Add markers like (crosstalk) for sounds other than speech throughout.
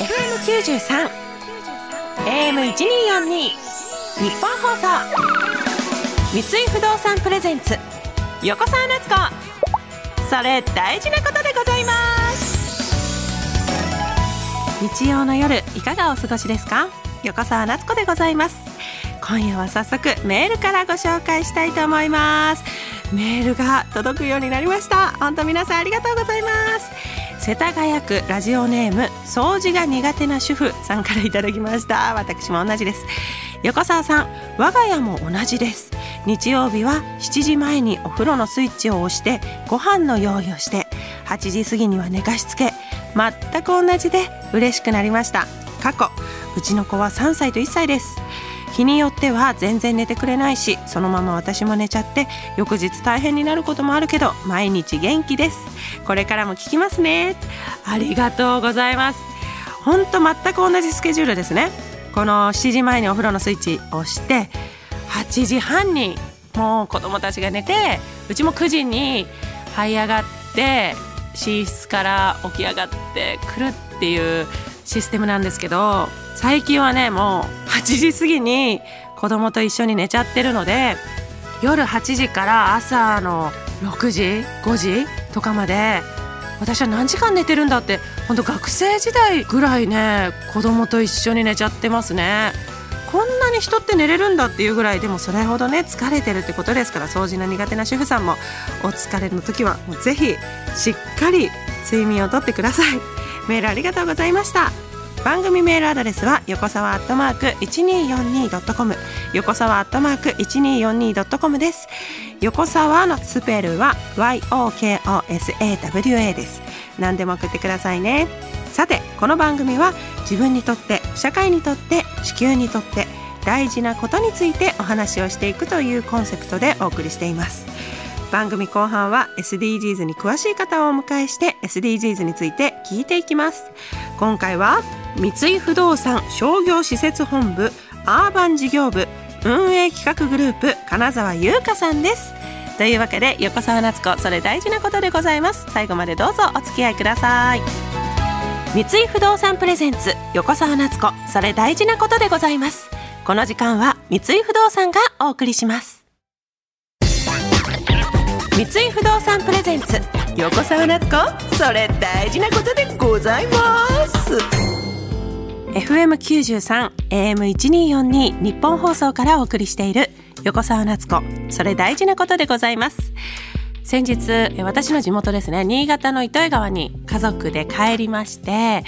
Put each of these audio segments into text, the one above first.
FM93 AM1242 日本放送。三井不動産プレゼンツ横澤夏子。それ大事なことでございます。日曜の夜いかがお過ごしですか？横澤夏子でございます。今夜は早速メールからご紹介したいと思います。メールが届くようになりました。本当皆さんありがとうございます。世田谷区ラジオネーム掃除が苦手な主婦さんからいただきました。私も同じです。横澤さん我が家も同じです。日曜日は7時前にお風呂のスイッチを押してご飯の用意をして8時過ぎには寝かしつけ全く同じで嬉しくなりました。過去うちの子は3歳と1歳です。日によっては全然寝てくれないしそのまま私も寝ちゃって翌日大変になることもあるけど毎日元気です。これからも聞きますね。ありがとうございます。ほんと全く同じスケジュールですね。この7時前にお風呂のスイッチを押して8時半にもう子供たちが寝てうちも9時に這い上がって寝室から起き上がってくるっていうシステムなんですけど最近はねもう8時過ぎに子供と一緒に寝ちゃってるので夜8時から朝の6時5時とかまで私は何時間寝てるんだって本当学生時代ぐらいね子供と一緒に寝ちゃってますね。こんなに人って寝れるんだっていうぐらいでもそれほどね疲れてるってことですから掃除の苦手な主婦さんもお疲れの時はもうぜひしっかり睡眠をとってください。メールありがとうございました。番組メールアドレスは横沢アットマーク 1242.com 横沢アットマーク 1242.com です。横沢のスペルは YOKOSAWA です。何でも送ってくださいね。さてこの番組は自分にとって社会にとって地球にとって大事なことについてお話をしていくというコンセプトでお送りしています。番組後半は SDGs に詳しい方をお迎えして SDGs について聞いていきます。今回は三井不動産商業施設本部アーバン事業部運営企画グループ金沢優香さんです。というわけで横澤夏子それ大事なことでございます。最後までどうぞお付き合いください。三井不動産プレゼンツ横澤夏子それ大事なことでございます。この時間は三井不動産がお送りします。三井不動産プレゼンツ横澤夏子。それ大事なことでございます。FM93 AM1242 日本放送からお送りしている横澤夏子。それ大事なことでございます。先日私の地元ですね新潟の糸魚川に家族で帰りまして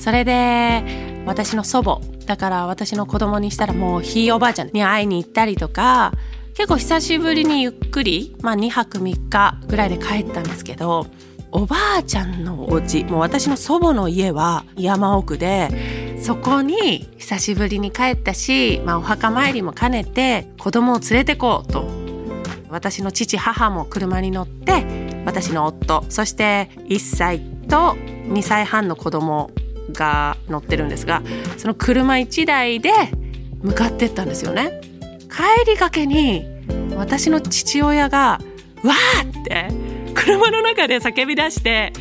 それで私の祖母だから私の子供にしたらもうひいおばあちゃんに会いに行ったりとか結構久しぶりにゆっくり、まあ、2泊3日ぐらいで帰ったんですけどおばあちゃんのお家もう私の祖母の家は山奥でそこに久しぶりに帰ったし、まあ、お墓参りも兼ねて子供を連れてこうと私の父母も車に乗って私の夫そして1歳と2歳半の子供が乗ってるんですがその車1台で向かってったんですよね。帰りがけに私の父親が「わー!」って車の中で叫び出して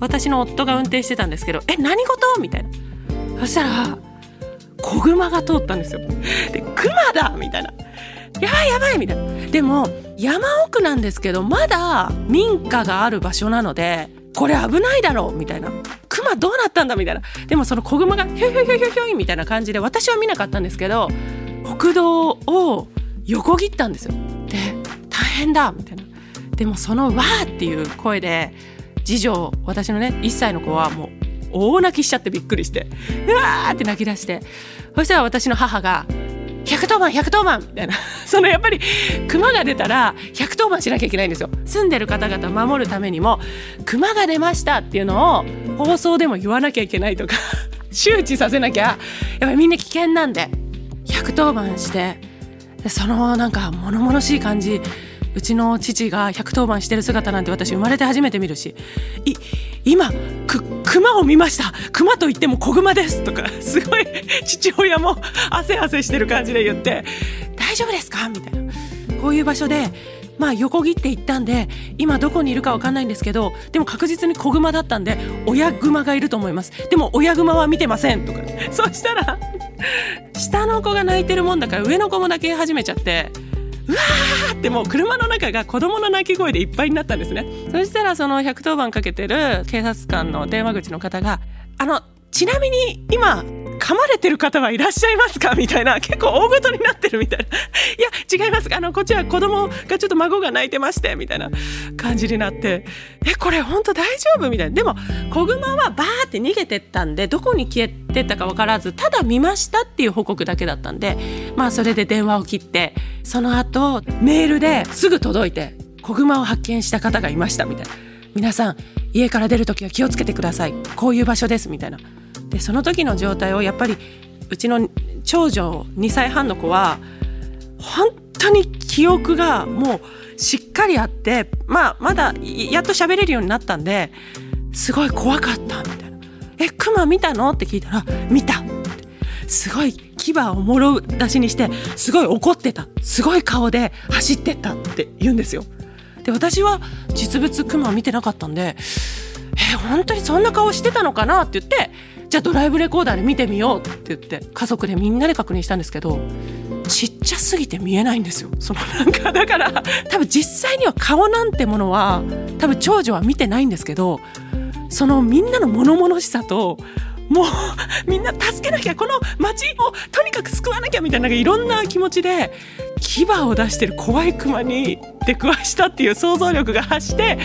私の夫が運転してたんですけど「え何事?」みたいなそしたら子熊が通ったんですよ。で「熊だ!」みたいな「やばいやばい!」みたいな。でも山奥なんですけどまだ民家がある場所なのでこれ危ないだろうみたいな。熊どうなったんだ？みたいな。でもその子熊がヒョヒョヒョヒョヒョイみたいな感じで私は見なかったんですけど国道を横切ったんですよ。で大変だみたいな。でもその「わー」っていう声で次女私のね1歳の子はもう大泣きしちゃってびっくりしてうわーって泣き出してそしたら私の母が「110番110番」みたいな (laughs) そのやっぱり熊が出たら110番しなきゃいけないんですよ住んでる方々を守るためにも熊が出ましたっていうのを放送でも言わなきゃいけないとか (laughs) 周知させなきゃやっぱりみんな危険なんで110番してでそのなんか物々しい感じうちの父が110番してる姿なんて私生まれて初めて見るしい今く熊を見ました。熊と言っても子熊です。とか (laughs) すごい父親も (laughs) 汗汗してる感じで言って大丈夫ですか？みたいな。こういう場所でまあ横切っていったんで今どこにいるかわかんないんですけどでも確実に子グマだったんで親グマがいると思います。でも親グマは見てません。とか。(laughs) そしたら下の子が泣いてるもんだから上の子も泣き始めちゃってうわーってもう車の中が子供の泣き声でいっぱいになったんですね。そしたらその110番かけてる警察官の電話口の方があのちなみに今噛まれてる方はいらっしゃいますか？みたいな。(laughs) 結構大ごとになってるみたいな。(laughs) いや違います。あのこっちは子供がちょっと孫が泣いてましてみたいな感じになって。えこれ本当大丈夫？みたいな。でも子グマはバーって逃げてったんでどこに消えてったか分からずただ見ましたっていう報告だけだったんでまあそれで電話を切ってその後メールですぐ届いて子グマを発見した方がいましたみたいな。皆さん家から出る時は気をつけてください。こういう場所ですみたいな。でその時の状態をやっぱりうちの長女2歳半の子は本当に記憶がもうしっかりあってまあまだやっと喋れるようになったんですごい怖かったみたいな「えクマ見たの?」って聞いたら「見た」ってすごい牙をもろ出しにしてすごい怒ってたすごい顔で走ってったって言うんですよ。で私は実物クマ見てなかったんで「え本当にそんな顔してたのかな?」って言ってじゃあドライブレコーダーで見てみようって言って家族でみんなで確認したんですけどちっちゃすぎて見えないんですよ。そのなんかだから多分実際には顔なんてものは多分長女は見てないんですけどそのみんなの物々しさともうみんな助けなきゃこの街をとにかく救わなきゃみたいないろんな気持ちで牙を出してる怖いクマに出くわしたっていう想像力が発して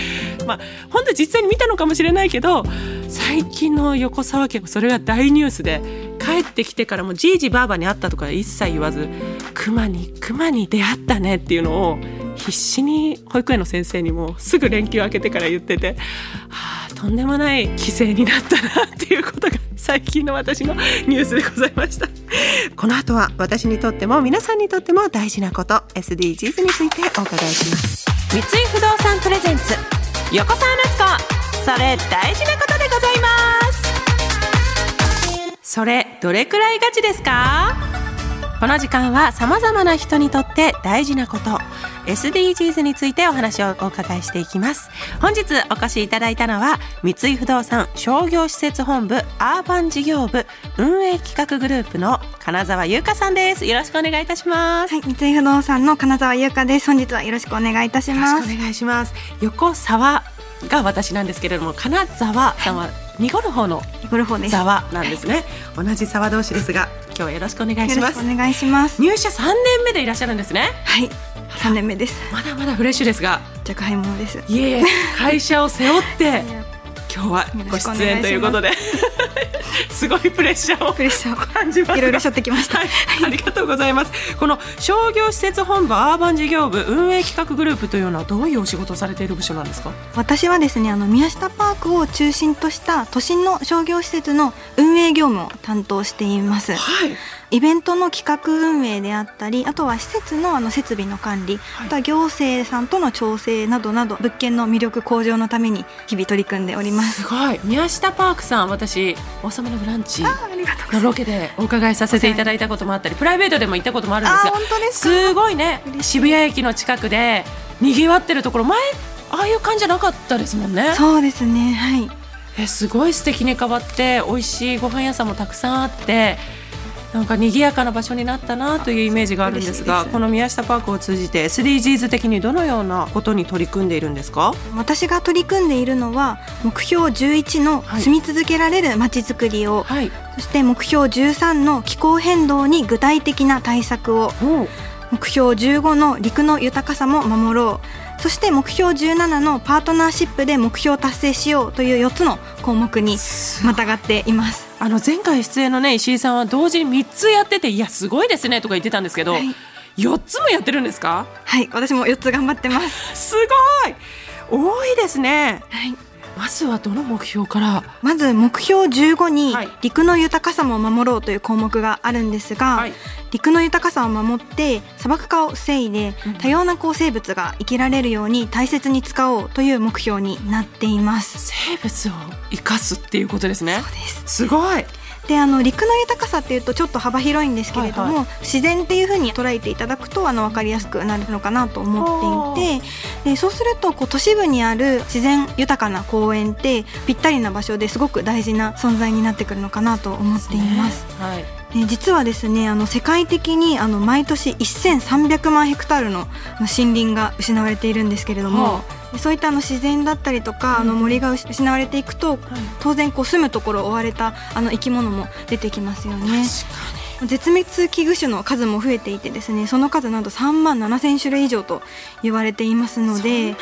まあ本当実際に見たのかもしれないけど最近の横沢家もそれが大ニュースで帰ってきてからもじいじばあばに会ったとか一切言わずクマにクマに出会ったねっていうのを必死に保育園の先生にもすぐ連休明けてから言ってて、はあ、とんでもない規制になったなっていうことが最近の私のニュースでございました。この後は私にとっても皆さんにとっても大事なこと SDGs についてお伺いします。三井不動産プレゼンツ横澤夏子。それ大事なことでございます。それどれくらいガチですか？この時間は様々な人にとって大事なこと。SDGs についてお話をお伺いしていきます。本日お越しいただいたのは三井不動産商業施設本部アーバン事業部運営企画グループの金沢優香さんです。よろしくお願いいたします。はい、三井不動産の金沢優香です。本日はよろしくお願いいたします。お願いします。横沢が私なんですけれども金沢さんは濁る方の沢なんですね、はい、同じ沢同士ですが今日はよろしくお願いします。お願いします。入社3年目でいらっしゃるんですね。はい。3年目です。まだまだフレッシュですが。若輩者です。いえいえ会社を背負って今日はご出演ということで (laughs) すごいプレッシャーをプレッシャーを感じます。いろいろ背負ってきました、はい、ありがとうございます。この商業施設本部アーバン事業部運営企画グループというのはどういうお仕事をされている部署なんですか？私はですねあの宮下パークを中心とした都心の商業施設の運営業務を担当しています、はいイベントの企画運営であったりあとは施設のあの設備の管理、はい、あとは行政さんとの調整などなど物件の魅力向上のために日々取り組んでおります。すごい。宮下パークさん私「王様のブランチ」のロケでお伺いさせていただいたこともあったりプライベートでも行ったこともあるんですが本当ですすごいね。渋谷駅の近くでにぎわってるところ前ああいう感じじゃなかったですもんね。そうですねはい。えすごい素敵に変わって美味しいご飯屋さんもたくさんあってなんか賑やかな場所になったなというイメージがあるんですがこの宮下パークを通じて SDGs 的にどのようなことに取り組んでいるんですか？私が取り組んでいるのは目標11の住み続けられるまちづくりを、はい、そして目標13の気候変動に具体的な対策を目標15の陸の豊かさも守ろう。そして目標17のパートナーシップで目標達成しようという4つの項目にまたがっていますあの前回出演のね石井さんは同時に3つやってていやすごいですねとか言ってたんですけど、はい、4つもやってるんですか？はい私も4つ頑張ってます。すごい！多いですね。はいまずはどの目標から？まず目標15に陸の豊かさも守ろうという項目があるんですが、はい、陸の豊かさを守って砂漠化を防いで多様なこう生物が生きられるように大切に使おうという目標になっています。生物を生かすっていうことですね。すごいであの陸の豊かさっていうとちょっと幅広いんですけれども、はいはい、自然っていうふうに捉えていただくとあの分かりやすくなるのかなと思っていてでそうするとこう都市部にある自然豊かな公園ってぴったりな場所ですごく大事な存在になってくるのかなと思っています。すね、はい。え実はですねあの世界的にあの毎年1300万ヘクタールの森林が失われているんですけれども、はあ、そういったあの自然だったりとか、あの森が失われていくと、当然こう住むところを追われたあの生き物も出てきますよね。絶滅危惧種の数も増えていてですねその数なんと3万7千種類以上と言われていますので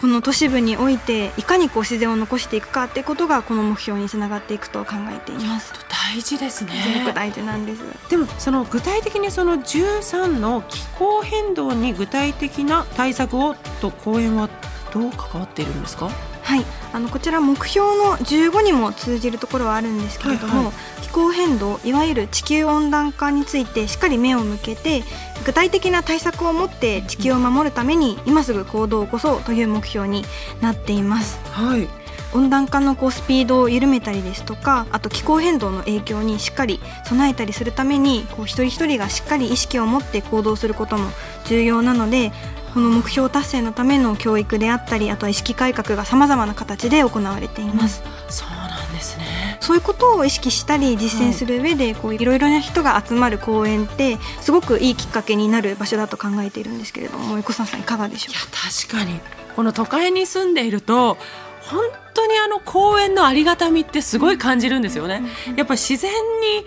この都市部においていかにこう自然を残していくかっていうことがこの目標につながっていくと考えています。大事ですね。すごく大事なんです。でもその具体的にその13の気候変動に具体的な対策をと公園はどう関わっているんですか？はい。あのこちら目標の15にも通じるところはあるんですけれども、はいはい、気候変動いわゆる地球温暖化についてしっかり目を向けて具体的な対策を持って地球を守るために今すぐ行動を起こそうという目標になっています。はい。温暖化のこうスピードを緩めたりですとかあと気候変動の影響にしっかり備えたりするためにこう一人一人がしっかり意識を持って行動することも重要なのでこの目標達成のための教育であったりあとは意識改革がさまざまな形で行われています。うん、そうなんですね。そういうことを意識したり実践する上で、こういろいろな人が集まる公園ってすごくいいきっかけになる場所だと考えているんですけれども横澤さんいかがでしょういや確かに。この都会に住んでいると本当にあの公園のありがたみってすごい感じるんですよね。やっぱ自然に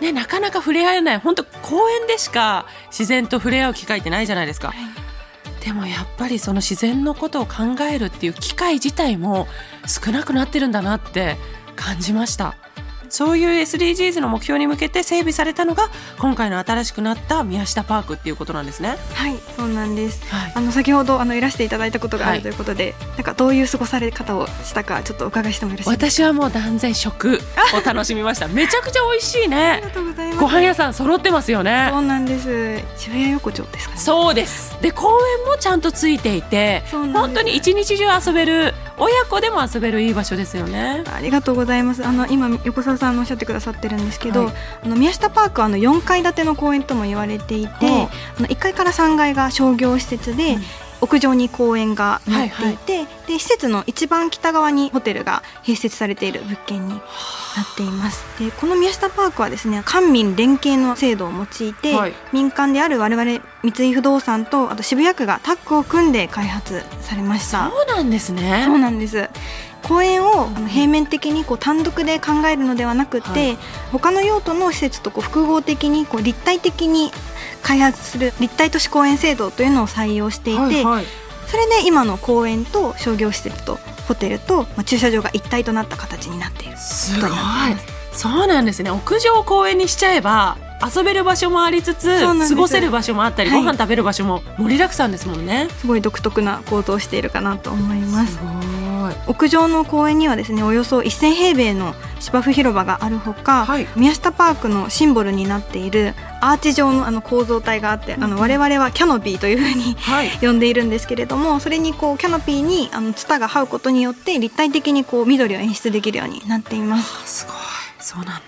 ね、なかなか触れ合えない。本当公園でしか自然と触れ合う機会ってないじゃないですか、はい、でもやっぱりその自然のことを考えるっていう機会自体も少なくなってるんだなって感じました。そういう SDGs の目標に向けて整備されたのが今回の新しくなった宮下パークっていうことなんですね。はいそうなんです、はい、あの先ほどあのいらしていただいたことがあるということで、はい、なんかどういう過ごされ方をしたかちょっとお伺いしてもよろしいですか？私はもう断然食を楽しみました。めちゃくちゃ美味しいね。ありがとうございます。ご飯屋さん揃ってますよね。そうなんです。渋谷横丁ですかね。そうです。で公園もちゃんとついていて本当に一日中遊べる親子でも遊べるいい場所ですよね。ありがとうございます。あの今横澤さんおっしゃってくださってるんですけど、はい、あの宮下パークはあの4階建ての公園とも言われていて、あの1階から3階が商業施設で、うん。屋上に公園がなっていて、はいはい、で施設の一番北側にホテルが併設されている物件になっています。でこの宮下パークはですね官民連携の制度を用いて、はい、民間である我々三井不動産とあと渋谷区がタッグを組んで開発されました。そうなんですね。そうなんです。公園を平面的にこう単独で考えるのではなくて、はい、他の用途の施設とこう複合的にこう立体的に開発する立体都市公園制度というのを採用していて、はいはい、それで今の公園と商業施設とホテルと、まあ、駐車場が一体となった形になっているす。ごい。そうなんですね。屋上公園にしちゃえば遊べる場所もありつつ過ごせる場所もあったり、はい、ご飯食べる場所も盛りだくさんですもんね。すごい独特な構造をしているかなと思います屋上の公園にはですねおよそ1000平米の芝生広場があるほか、はい、宮下パークのシンボルになっているアーチ状のあの構造体があって、あの我々はキャノピーというふうに、はい、(laughs) 呼んでいるんですけれどもそれにこうキャノピーにあのツタが這うことによって立体的にこう緑を演出できるようになっています。すごい。そうなんだ。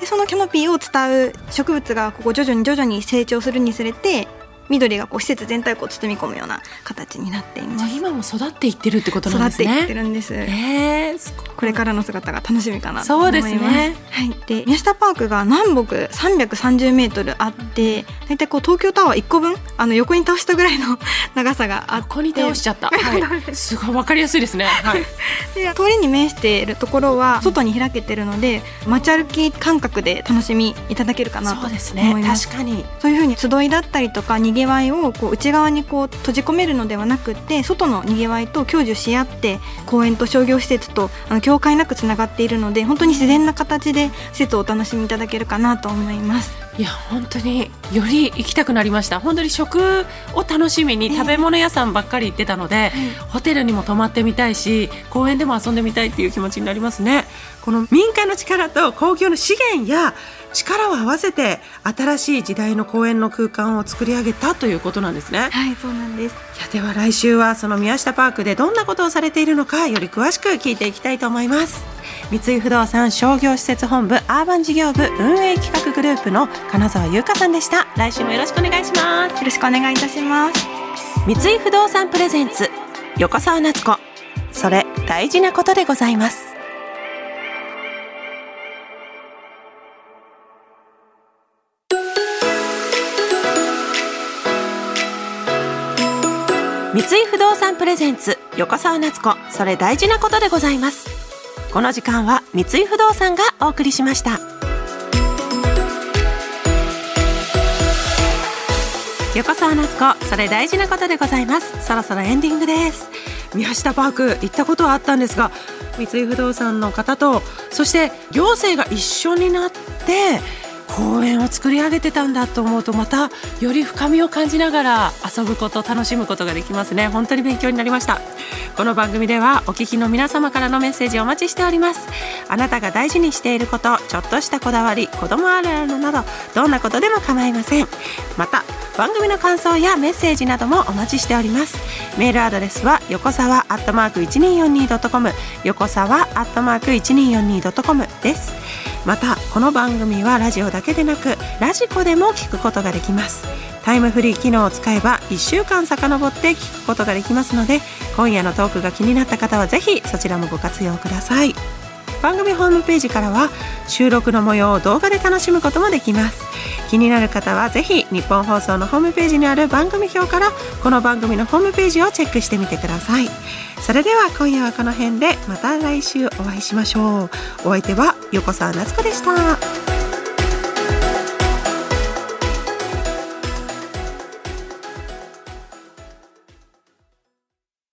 でそのキャノピーを伝う植物がここ徐々に徐々に成長するにつれて緑がこう施設全体を包み込むような形になっています。今も育っていってるってことなんですね。育っていってるんです、えー、これからの姿が楽しみかなと思います。そうですね。はい。で宮下パークが南北330メートルあって大体こう東京タワー1個分あの横に倒したぐらいの (laughs) 長さがあって。横に倒しちゃった、(laughs) はい、すごいわかりやすいですね、はい、(laughs) で通りに面しているところは外に開けてるので街歩き感覚で楽しみいただけるかなと思います、ね、確かに。そういうふうに集いだったりとかにぎわいをこう内側にこう閉じ込めるのではなくて外のにぎわいと享受し合って公園と商業施設とあの境界なくつながっているので本当に自然な形で施設をお楽しみいただけるかなと思います。いや本当により行きたくなりました。本当に食を楽しみに食べ物屋さんばっかり行ってたので、えー、ホテルにも泊まってみたいし公園でも遊んでみたいっていう気持ちになりますね。この民間の力と公共の資源や力を合わせて新しい時代の公園の空間を作り上げたということなんですね。はいそうなんです。いやでは来週はその宮下パークでどんなことをされているのかより詳しく聞いていきたいと思います。三井不動産商業施設本部アーバン事業部運営企画グループの金沢優香さんでした。来週もよろしくお願いします。よろしくお願いいたします。三井不動産プレゼンツ横澤夏子。それ大事なことでございます三井不動産プレゼンツ横澤夏子。それ大事なことでございます。この時間は三井不動産がお送りしました。横澤夏子それ大事なことでございます。そろそろエンディングです。宮下パーク行ったことはあったんですが三井不動産の方とそして行政が一緒になって公園を作り上げてたんだと思うとまたより深みを感じながら遊ぶこと楽しむことができますね。本当に勉強になりました。この番組ではお聞きの皆様からのメッセージをお待ちしております。あなたが大事にしていることちょっとしたこだわり子供あるあるなどどんなことでも構いません。また番組の感想やメッセージなどもお待ちしております。メールアドレスは横沢アットマーク 1242.com 横沢アットマーク 1242.com です。またこの番組はラジオだけでなくラジコでも聞くことができます。タイムフリー機能を使えば1週間遡って聞くことができますので今夜のトークが気になった方はぜひそちらもご活用ください。番組ホームページからは収録の模様を動画で楽しむこともできます。気になる方はぜひ日本放送のホームページにある番組表からこの番組のホームページをチェックしてみてください。それでは今夜はこの辺でまた来週お会いしましょう。お相手は横澤夏子でした。